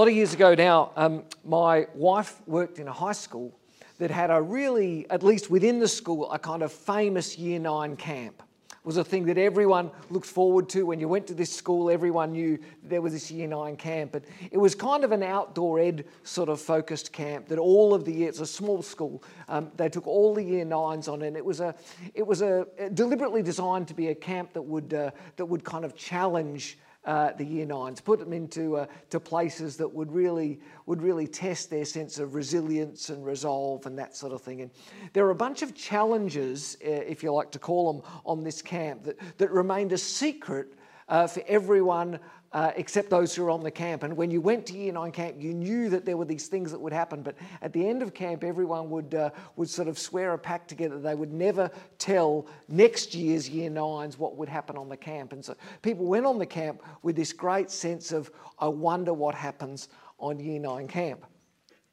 lot of years ago now, um, my wife worked in a high school that had a really, at least within the school, a kind of famous year nine camp. It was a thing that everyone looked forward to. When you went to this school, everyone knew there was this year nine camp. But it was kind of an outdoor ed sort of focused camp that all of the year, it's a small school, um, they took all the year nines on it. It was, a, it was a, deliberately designed to be a camp that would, uh, that would kind of challenge uh, the year nines, put them into uh, to places that would really would really test their sense of resilience and resolve and that sort of thing. And there are a bunch of challenges, uh, if you like to call them, on this camp that, that remained a secret uh, for everyone uh, except those who were on the camp. And when you went to Year 9 camp, you knew that there were these things that would happen. But at the end of camp, everyone would, uh, would sort of swear a pact together. They would never tell next year's Year 9s what would happen on the camp. And so people went on the camp with this great sense of, I wonder what happens on Year 9 camp.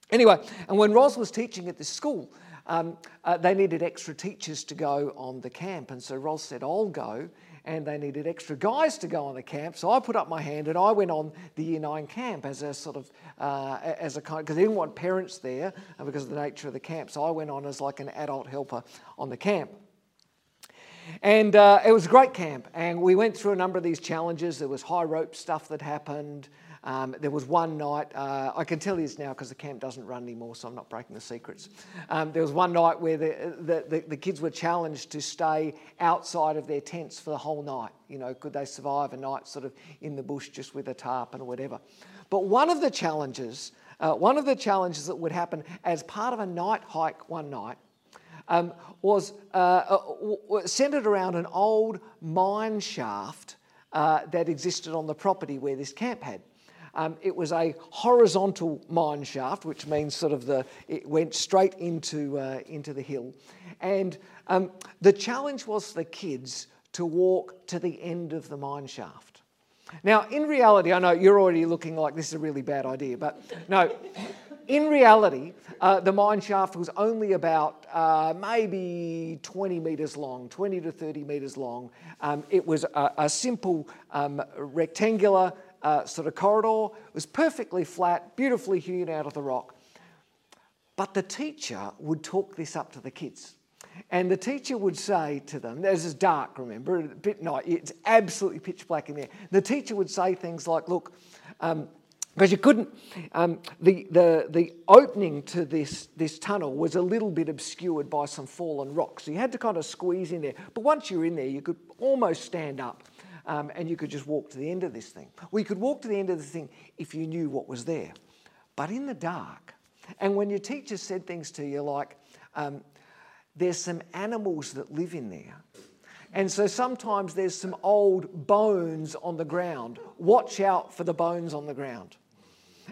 Anyway, and when Ros was teaching at this school, um, uh, they needed extra teachers to go on the camp. And so Ros said, I'll go and they needed extra guys to go on the camp. So I put up my hand and I went on the Year 9 camp as a sort of, uh, as a kind, because they didn't want parents there uh, because of the nature of the camp. So I went on as like an adult helper on the camp. And uh, it was a great camp, and we went through a number of these challenges. There was high rope stuff that happened. Um, there was one night, uh, I can tell you this now because the camp doesn't run anymore, so I'm not breaking the secrets. Um, there was one night where the, the, the, the, kids were challenged to stay outside of their tents for the whole night. You know, could they survive a night sort of in the bush just with a tarp and whatever? But one of the challenges, uh, one of the challenges that would happen as part of a night hike one night um, was uh, uh centered around an old mine shaft uh, that existed on the property where this camp had. Um, it was a horizontal mine shaft, which means sort of the it went straight into uh, into the hill, and um, the challenge was for the kids to walk to the end of the mine shaft. Now, in reality, I know you're already looking like this is a really bad idea, but no. In reality, uh, the mine shaft was only about uh, maybe 20 metres long, 20 to 30 metres long. Um, it was a, a simple um, rectangular uh, sort of corridor. It was perfectly flat, beautifully hewn out of the rock. But the teacher would talk this up to the kids. And the teacher would say to them, this is dark, remember, a bit night, it's absolutely pitch black in there. The teacher would say things like, look, um, because you couldn't, um, the, the, the opening to this, this tunnel was a little bit obscured by some fallen rocks. So you had to kind of squeeze in there. But once you're in there, you could almost stand up um, and you could just walk to the end of this thing. You could walk to the end of the thing if you knew what was there. But in the dark, and when your teacher said things to you like, um, there's some animals that live in there. And so sometimes there's some old bones on the ground. Watch out for the bones on the ground.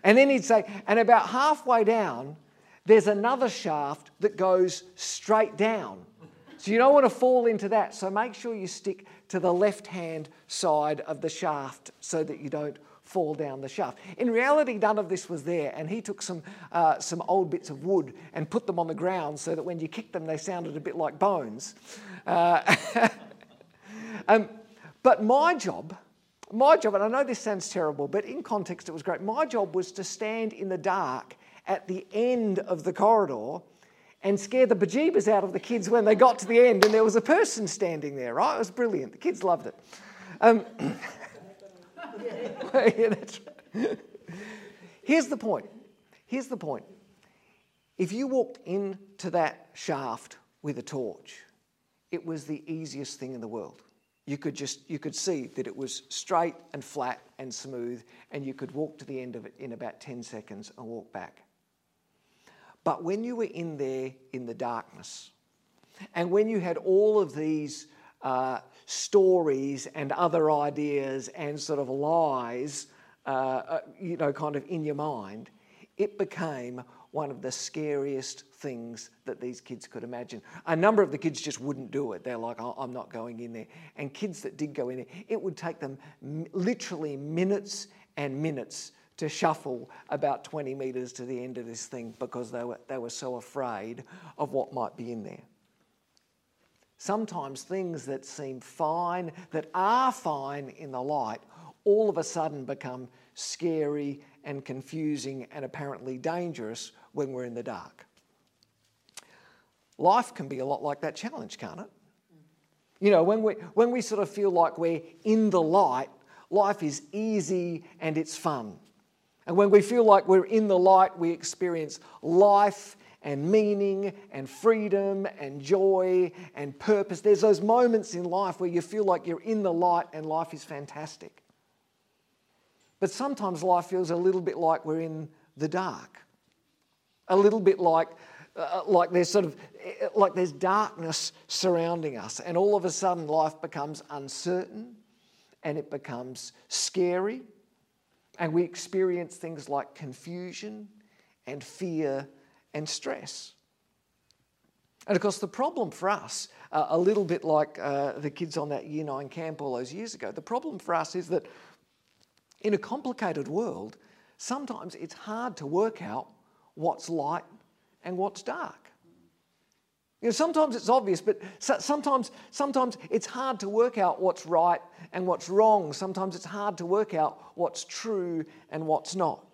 And then he'd say, and about halfway down, there's another shaft that goes straight down. So you don't want to fall into that. So make sure you stick to the left hand side of the shaft so that you don't fall down the shaft. In reality, none of this was there, and he took some, uh, some old bits of wood and put them on the ground so that when you kicked them, they sounded a bit like bones. Uh, um, but my job, my job, and I know this sounds terrible, but in context it was great. My job was to stand in the dark at the end of the corridor and scare the bejeebers out of the kids when they got to the end and there was a person standing there, right? It was brilliant. The kids loved it. Um, yeah, that's right. Here's the point. Here's the point. If you walked into that shaft with a torch, it was the easiest thing in the world. You could just you could see that it was straight and flat and smooth, and you could walk to the end of it in about 10 seconds and walk back. But when you were in there in the darkness, and when you had all of these uh, stories and other ideas and sort of lies, uh, uh, you know, kind of in your mind, it became one of the scariest things that these kids could imagine. A number of the kids just wouldn't do it. They're like, I'm not going in there. And kids that did go in there, it would take them literally minutes and minutes to shuffle about 20 metres to the end of this thing because they were, they were so afraid of what might be in there. Sometimes things that seem fine, that are fine in the light, all of a sudden become scary and confusing and apparently dangerous when we're in the dark. Life can be a lot like that challenge, can't it? You know, when we, when we sort of feel like we're in the light, life is easy and it's fun. And when we feel like we're in the light, we experience life and meaning and freedom and joy and purpose. There's those moments in life where you feel like you're in the light and life is fantastic. But sometimes life feels a little bit like we're in the dark, a little bit like uh, like there's sort of like there's darkness surrounding us and all of a sudden life becomes uncertain and it becomes scary and we experience things like confusion and fear and stress and of course the problem for us uh, a little bit like uh, the kids on that year 9 camp all those years ago the problem for us is that in a complicated world sometimes it's hard to work out what's light and what's dark. You know, sometimes it's obvious, but sometimes, sometimes it's hard to work out what's right and what's wrong. Sometimes it's hard to work out what's true and what's not.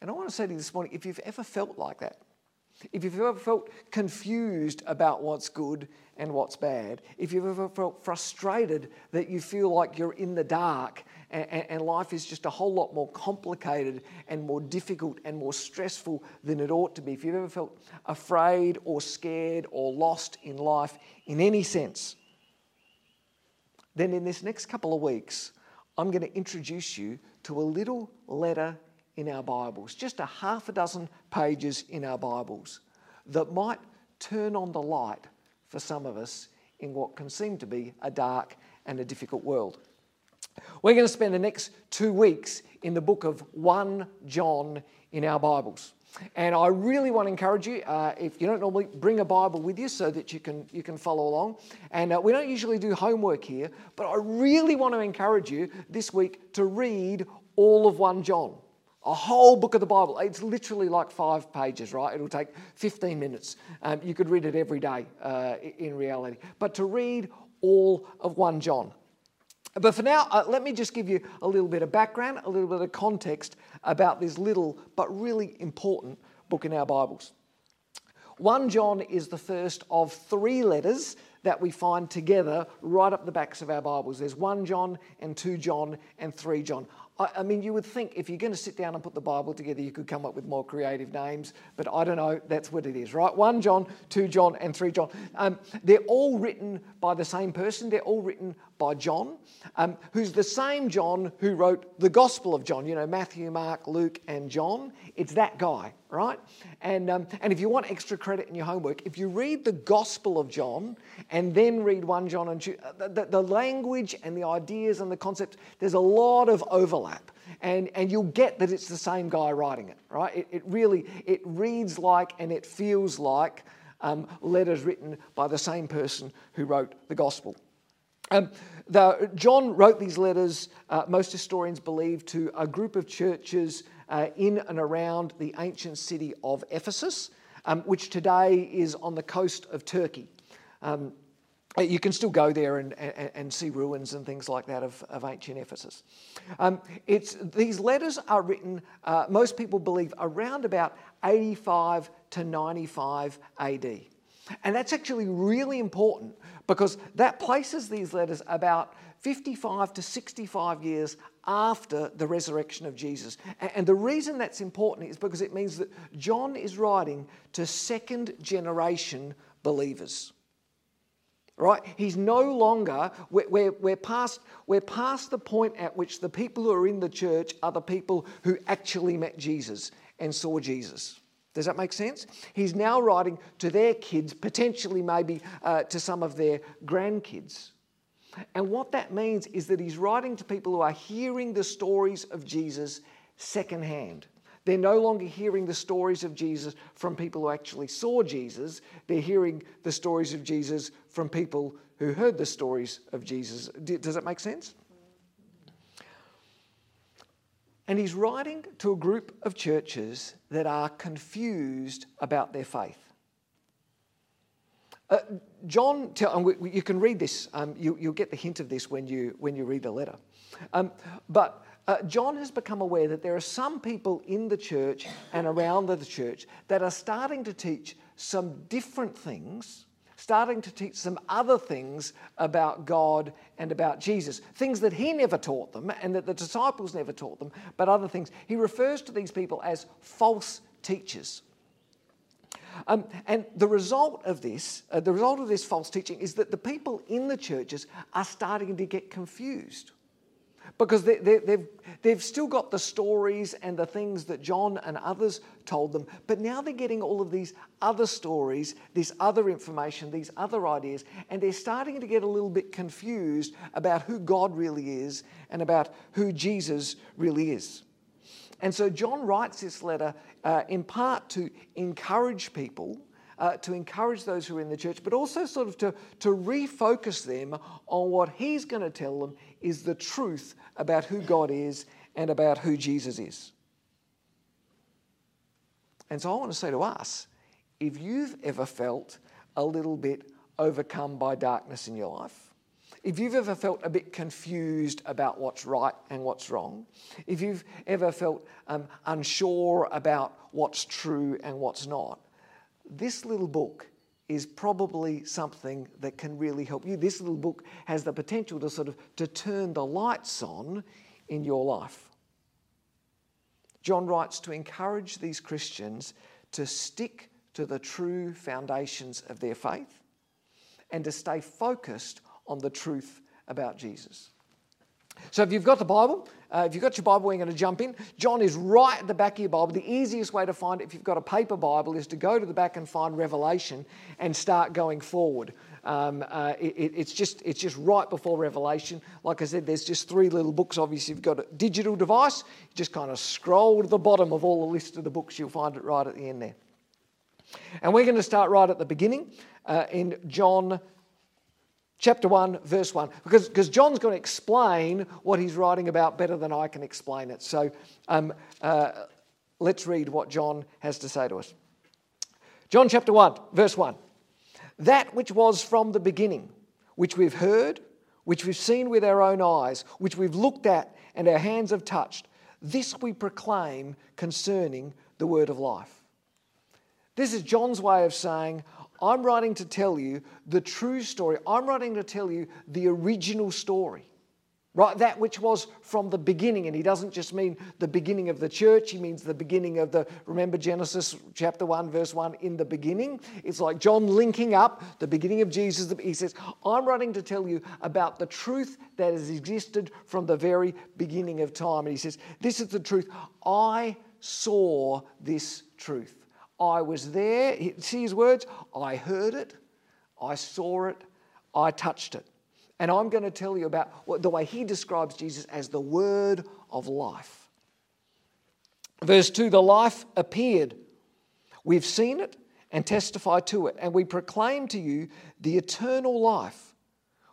And I want to say to you this morning if you've ever felt like that, if you've ever felt confused about what's good and what's bad, if you've ever felt frustrated that you feel like you're in the dark and, and, life is just a whole lot more complicated and more difficult and more stressful than it ought to be, if you've ever felt afraid or scared or lost in life in any sense, then in this next couple of weeks, I'm going to introduce you to a little letter in our Bibles, just a half a dozen pages in our Bibles that might turn on the light for some of us in what can seem to be a dark and a difficult world. We're going to spend the next two weeks in the book of 1 John in our Bibles. And I really want to encourage you, uh, if you don't normally, bring a Bible with you so that you can, you can follow along. And uh, we don't usually do homework here, but I really want to encourage you this week to read all of 1 John. A whole book of the Bible. It's literally like five pages, right? It'll take 15 minutes. Um, you could read it every day uh, in reality. But to read all of 1 John. But for now, uh, let me just give you a little bit of background, a little bit of context about this little but really important book in our Bibles. 1 John is the first of three letters that we find together right up the backs of our Bibles. There's 1 John and 2 John and 3 John. I, I mean, you would think if you're going to sit down and put the Bible together, you could come up with more creative names, but I don't know. That's what it is, right? 1 John, 2 John, and 3 John. Um, they're all written by the same person. They're all written by John, um, who's the same John who wrote the Gospel of John. You know, Matthew, Mark, Luke, and John. It's that guy, right? And, um, and if you want extra credit in your homework, if you read the Gospel of John and then read 1 John and 2, uh, the, the language and the ideas and the concepts, there's a lot of overlap. And, and you'll get that it's the same guy writing it, right? It, it really, it reads like and it feels like um, letters written by the same person who wrote the Gospel. Um, the, John wrote these letters, uh, most historians believe, to a group of churches uh, in and around the ancient city of Ephesus, um, which today is on the coast of Turkey. Um, you can still go there and, and, and, see ruins and things like that of, of ancient Ephesus. Um, it's, these letters are written, uh, most people believe, around about 85 to 95 AD. And that's actually really important because that places these letters about 55 to 65 years after the resurrection of Jesus. And the reason that's important is because it means that John is writing to second generation believers. Right? He's no longer, we're, we're, we're, past, we're past the point at which the people who are in the church are the people who actually met Jesus and saw Jesus. Does that make sense? He's now writing to their kids, potentially maybe uh, to some of their grandkids. And what that means is that he's writing to people who are hearing the stories of Jesus secondhand. They're no longer hearing the stories of Jesus from people who actually saw Jesus. They're hearing the stories of Jesus from people who heard the stories of Jesus. Does that make sense? And he's writing to a group of churches that are confused about their faith. Uh, John, tell, we, you can read this, um, you, will get the hint of this when you, when you read the letter. Um, but uh, John has become aware that there are some people in the church and around the church that are starting to teach some different things, starting to teach some other things about God and about Jesus. Things that he never taught them and that the disciples never taught them, but other things. He refers to these people as false teachers. Um, and the result of this, uh, the result of this false teaching is that the people in the churches are starting to get confused because they, they, they've, they've still got the stories and the things that John and others told them, but now they're getting all of these other stories, this other information, these other ideas, and they're starting to get a little bit confused about who God really is and about who Jesus really is. And so John writes this letter uh, in part to encourage people. Uh, to encourage those who are in the church, but also sort of to, to refocus them on what he's going to tell them is the truth about who God is and about who Jesus is. And so I want to say to us if you've ever felt a little bit overcome by darkness in your life, if you've ever felt a bit confused about what's right and what's wrong, if you've ever felt um, unsure about what's true and what's not, this little book is probably something that can really help you. This little book has the potential to sort of to turn the lights on in your life. John writes to encourage these Christians to stick to the true foundations of their faith and to stay focused on the truth about Jesus. So, if you've got the Bible, uh, if you've got your Bible, we're going to jump in. John is right at the back of your Bible. The easiest way to find it, if you've got a paper Bible, is to go to the back and find Revelation and start going forward. Um, uh, it, it's, just, it's just right before Revelation. Like I said, there's just three little books. Obviously, if you've got a digital device, you just kind of scroll to the bottom of all the list of the books, you'll find it right at the end there. And we're going to start right at the beginning uh, in John chapter 1, verse 1, because, because John's going to explain what he's writing about better than I can explain it. So um, uh, let's read what John has to say to us. John chapter 1, verse 1. That which was from the beginning, which we've heard, which we've seen with our own eyes, which we've looked at and our hands have touched, this we proclaim concerning the word of life. This is John's way of saying, I'm writing to tell you the true story. I'm writing to tell you the original story. Right, that which was from the beginning. And he doesn't just mean the beginning of the church, he means the beginning of the, remember Genesis chapter 1, verse 1, in the beginning. It's like John linking up the beginning of Jesus. He says, I'm writing to tell you about the truth that has existed from the very beginning of time. And he says, This is the truth. I saw this truth. I was there. See his words? I heard it, I saw it, I touched it. And I'm going to tell you about what, the way he describes Jesus as the word of life. Verse 2 The life appeared. We've seen it and testify to it, and we proclaim to you the eternal life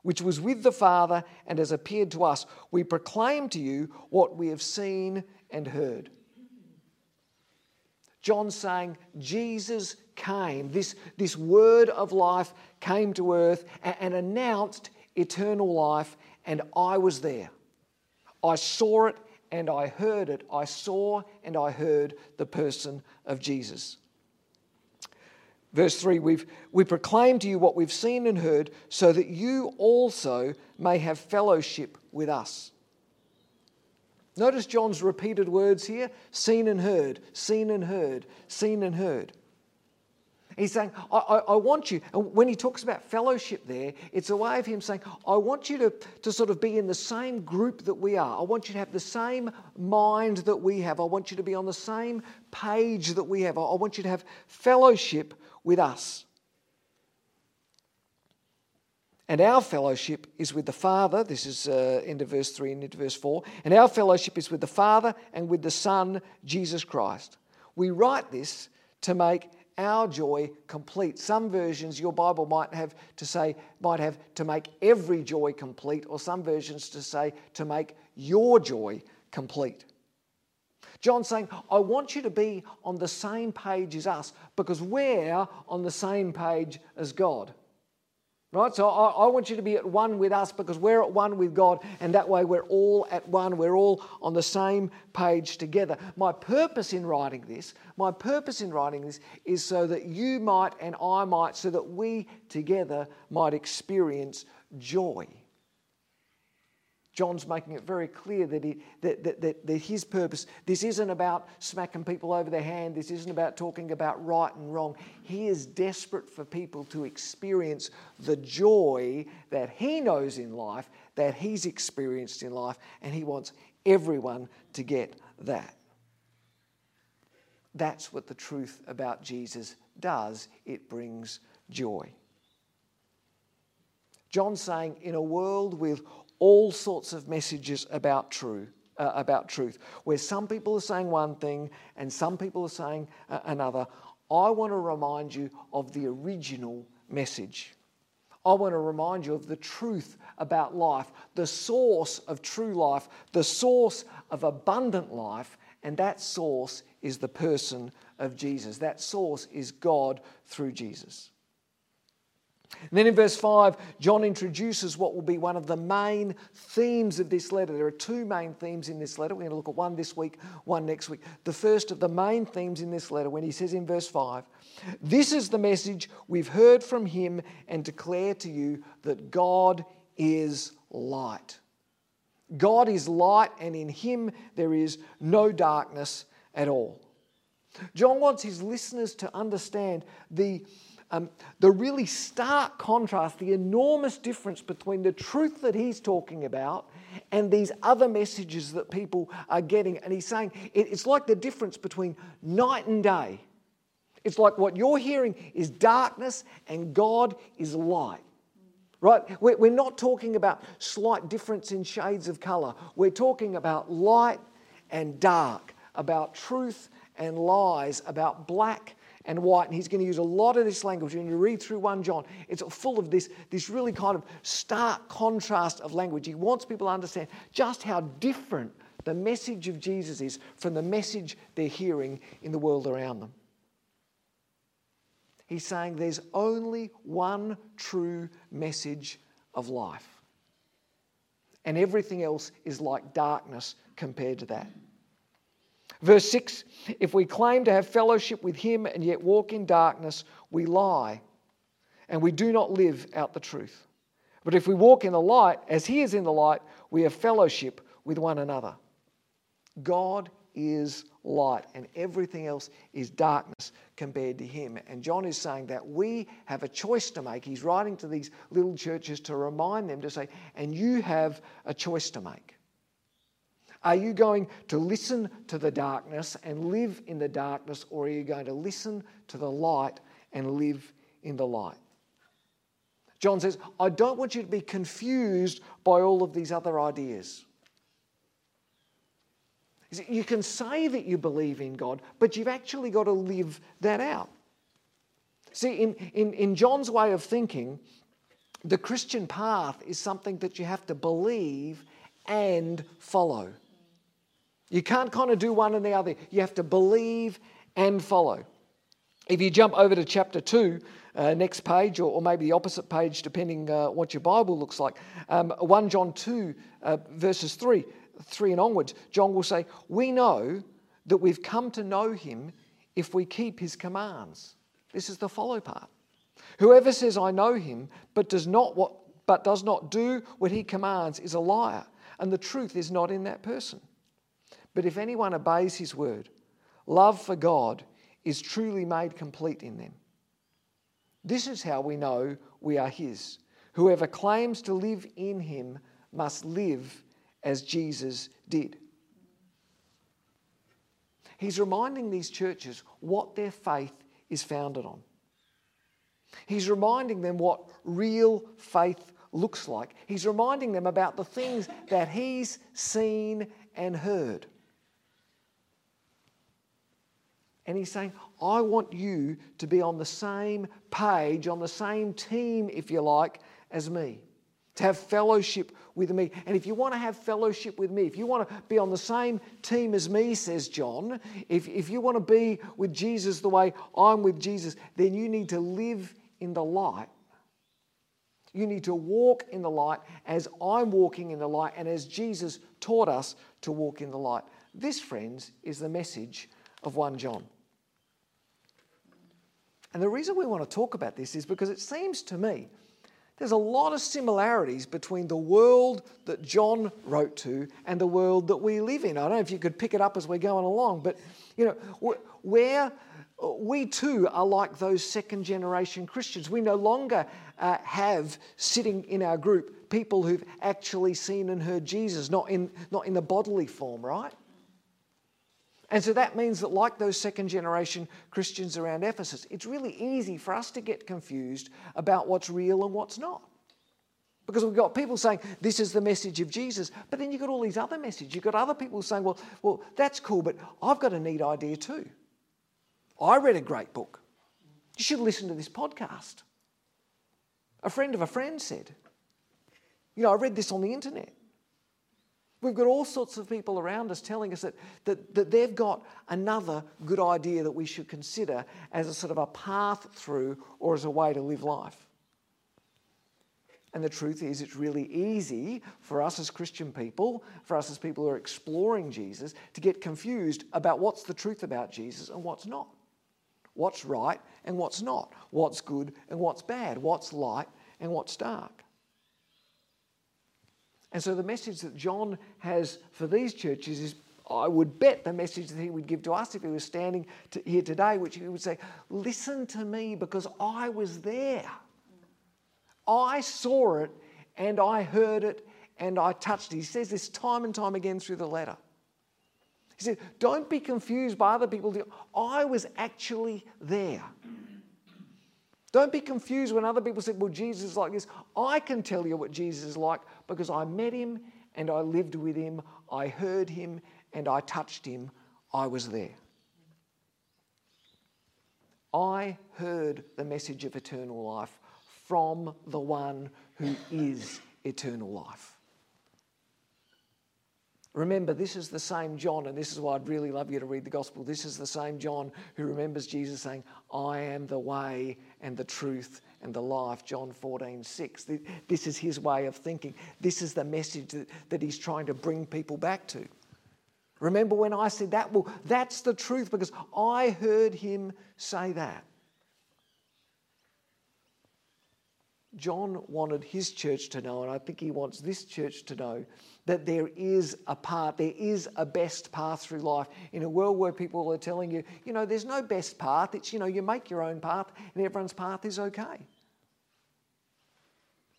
which was with the Father and has appeared to us. We proclaim to you what we have seen and heard. John saying, Jesus came, this, this word of life came to earth and, and announced eternal life, and I was there. I saw it and I heard it. I saw and I heard the person of Jesus. Verse 3 we've, We proclaim to you what we've seen and heard, so that you also may have fellowship with us. Notice John's repeated words here seen and heard, seen and heard, seen and heard. He's saying, I, I, I, want you, and when he talks about fellowship there, it's a way of him saying, I want you to, to sort of be in the same group that we are. I want you to have the same mind that we have. I want you to be on the same page that we have. I want you to have fellowship with us. And our fellowship is with the Father. This is uh, into verse 3 and into verse 4. And our fellowship is with the Father and with the Son, Jesus Christ. We write this to make our joy complete. Some versions, your Bible might have to say, might have to make every joy complete, or some versions to say, to make your joy complete. John's saying, I want you to be on the same page as us because we're on the same page as God. Right? So I, I, want you to be at one with us because we're at one with God, and that way we're all at one. We're all on the same page together. My purpose in writing this, my purpose in writing this is so that you might and I might, so that we together might experience joy. John's making it very clear that, he, that, that, that, that, his purpose, this isn't about smacking people over the hand, this isn't about talking about right and wrong. He is desperate for people to experience the joy that he knows in life, that he's experienced in life, and he wants everyone to get that. That's what the truth about Jesus does, it brings joy. John's saying, in a world with all sorts of messages about true. Uh, about truth, where some people are saying one thing and some people are saying uh, another. I want to remind you of the original message. I want to remind you of the truth about life, the source of true life, the source of abundant life, and that source is the person of Jesus. That source is God through Jesus. And then in verse 5, John introduces what will be one of the main themes of this letter. There are two main themes in this letter. We're going to look at one this week, one next week. The first of the main themes in this letter, when he says in verse 5, This is the message we've heard from him and declare to you that God is light. God is light, and in him there is no darkness at all. John wants his listeners to understand the um, the really stark contrast, the enormous difference between the truth that he's talking about and these other messages that people are getting. And he's saying it's like the difference between night and day. It's like what you're hearing is darkness and God is light. Right? We're not talking about slight difference in shades of color. We're talking about light and dark, about truth and lies, about black and white. And he's going to use a lot of this language. When you read through 1 John, it's full of this, this really kind of stark contrast of language. He wants people to understand just how different the message of Jesus is from the message they're hearing in the world around them. He's saying there's only one true message of life. And everything else is like darkness compared to that. Verse 6 If we claim to have fellowship with him and yet walk in darkness, we lie and we do not live out the truth. But if we walk in the light, as he is in the light, we have fellowship with one another. God is light, and everything else is darkness compared to him. And John is saying that we have a choice to make. He's writing to these little churches to remind them to say, and you have a choice to make. Are you going to listen to the darkness and live in the darkness, or are you going to listen to the light and live in the light? John says, I don't want you to be confused by all of these other ideas. You can say that you believe in God, but you've actually got to live that out. See, in, in, in John's way of thinking, the Christian path is something that you have to believe and follow. You can't kind of do one and the other. You have to believe and follow. If you jump over to chapter 2, uh, next page, or, or, maybe the opposite page, depending uh, what your Bible looks like, um, 1 John 2, uh, verses 3, 3 and onwards, John will say, We know that we've come to know him if we keep his commands. This is the follow part. Whoever says, I know him, but does not, what, but does not do what he commands is a liar, and the truth is not in that person. But if anyone obeys his word, love for God is truly made complete in them. This is how we know we are his. Whoever claims to live in him must live as Jesus did. He's reminding these churches what their faith is founded on. He's reminding them what real faith looks like. He's reminding them about the things that he's seen and heard. And he's saying, I want you to be on the same page, on the same team, if you like, as me. To have fellowship with me. And if you want to have fellowship with me, if you want to be on the same team as me, says John, if, if you want to be with Jesus the way I'm with Jesus, then you need to live in the light. You need to walk in the light as I'm walking in the light and as Jesus taught us to walk in the light. This, friends, is the message of 1 John. And the reason we want to talk about this is because it seems to me there's a lot of similarities between the world that John wrote to and the world that we live in. I don't know if you could pick it up as we're going along, but you know, where we too are like those second generation Christians. We no longer uh, have sitting in our group people who've actually seen and heard Jesus, not in, not in the bodily form, right? And so that means that, like those second generation Christians around Ephesus, it's really easy for us to get confused about what's real and what's not. Because we've got people saying, this is the message of Jesus, but then you've got all these other messages. You've got other people saying, well, well, that's cool, but I've got a neat idea too. I read a great book. You should listen to this podcast. A friend of a friend said, you know, I read this on the internet. We've got all sorts of people around us telling us that, that, that they've got another good idea that we should consider as a sort of a path through or as a way to live life. And the truth is, it's really easy for us as Christian people, for us as people who are exploring Jesus, to get confused about what's the truth about Jesus and what's not. What's right and what's not. What's good and what's bad. What's light and what's dark. And so the message that John has for these churches is I would bet the message that he would give to us if he was standing to here today, which he would say, Listen to me because I was there. I saw it and I heard it and I touched it. He says this time and time again through the letter. He said, Don't be confused by other people. I was actually there. Don't be confused when other people say, Well, Jesus is like this. I can tell you what Jesus is like because I met him and I lived with him, I heard him and I touched him. I was there. I heard the message of eternal life from the one who is eternal life. Remember, this is the same John, and this is why I'd really love you to read the gospel. This is the same John who remembers Jesus saying, I am the way and the truth and the life. John 14, 6. This is his way of thinking. This is the message that, that he's trying to bring people back to. Remember when I said that? Well, that's the truth because I heard him say that. John wanted his church to know, and I think he wants this church to know, that there is a path, there is a best path through life. In a world where people are telling you, you know, there's no best path, it's, you know, you make your own path and everyone's path is okay.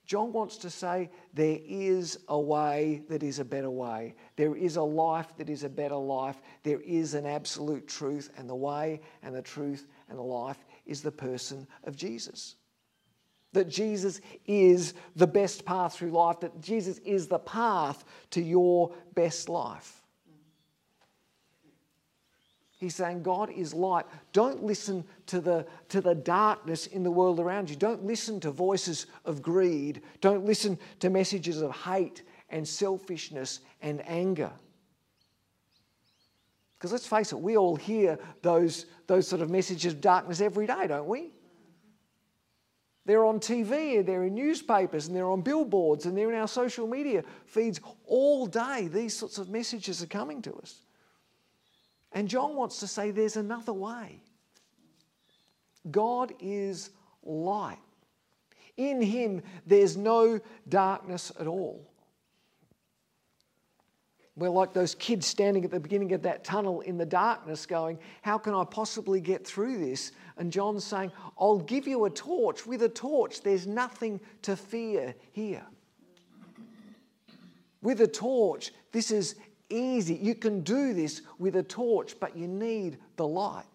John wants to say there is a way that is a better way. There is a life that is a better life. There is an absolute truth, and the way and the truth and the life is the person of Jesus that Jesus is the best path through life, that Jesus is the path to your best life. He's saying God is light. Don't listen to the, to the darkness in the world around you. Don't listen to voices of greed. Don't listen to messages of hate and selfishness and anger. Because let's face it, we all hear those, those sort of messages of darkness every day, don't we? They're on TV, they're in newspapers, and they're on billboards, and they're in our social media feeds all day. These sorts of messages are coming to us. And John wants to say there's another way. God is light. In him, there's no darkness at all. We're like those kids standing at the beginning of that tunnel in the darkness going, How can I possibly get through this? And John's saying, I'll give you a torch. With a torch, there's nothing to fear here. With a torch, this is easy. You can do this with a torch, but you need the light.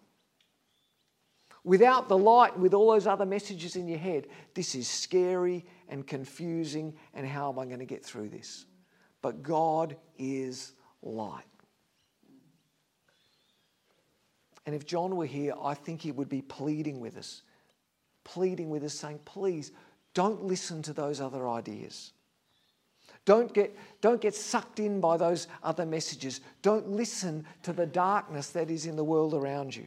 Without the light, with all those other messages in your head, this is scary and confusing, and how am I going to get through this? But God is light. And if John were here, I think he would be pleading with us, pleading with us, saying, please don't listen to those other ideas. Don't get, don't get sucked in by those other messages. Don't listen to the darkness that is in the world around you.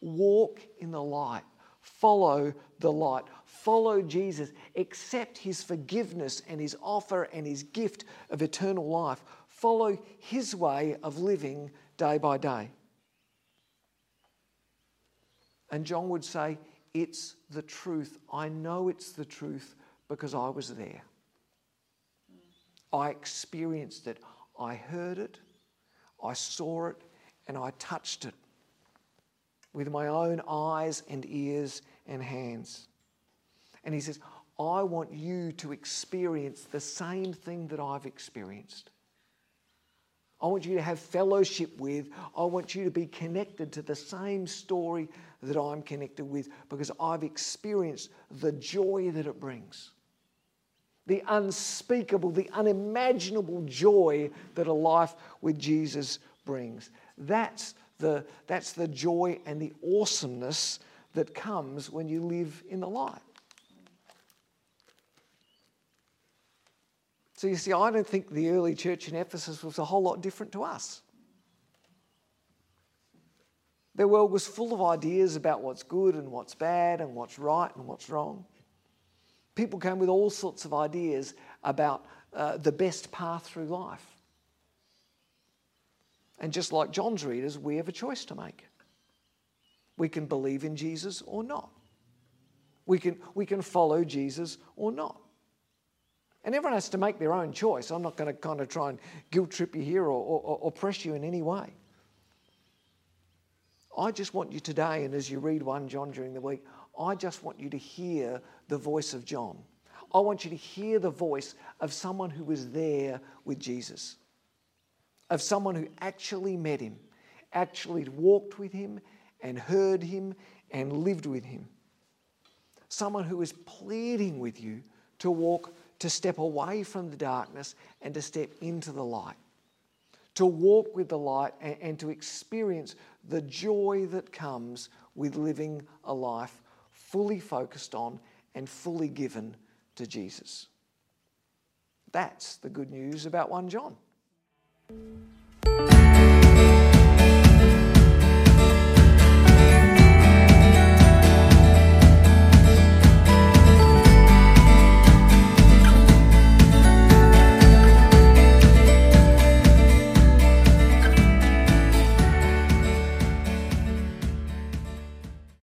Walk in the light. follow the light, follow Jesus, accept his forgiveness and his offer and his gift of eternal life, follow his way of living day by day. And John would say, It's the truth. I know it's the truth because I was there. I experienced it. I heard it. I saw it. And I touched it with my own eyes and ears and hands. And he says, I want you to experience the same thing that I've experienced. I want you to have fellowship with. I want you to be connected to the same story that I'm connected with because I've experienced the joy that it brings. The unspeakable, the unimaginable joy that a life with Jesus brings. That's the, that's the joy and the awesomeness that comes when you live in the light. So you see, I don't think the early church in Ephesus was a whole lot different to us. Their world was full of ideas about what's good and what's bad and what's right and what's wrong. People came with all sorts of ideas about uh, the best path through life. And just like John's readers, we have a choice to make. We can believe in Jesus or not. We can, we can follow Jesus or not. And everyone has to make their own choice. I'm not going to kind of try and guilt trip you here or, or, or press you in any way. I just want you today, and as you read 1 John during the week, I just want you to hear the voice of John. I want you to hear the voice of someone who was there with Jesus, of someone who actually met him, actually walked with him, and heard him and lived with him. Someone who is pleading with you to walk to step away from the darkness and to step into the light, to walk with the light and, and to experience the joy that comes with living a life fully focused on and fully given to Jesus. That's the good news about 1 John.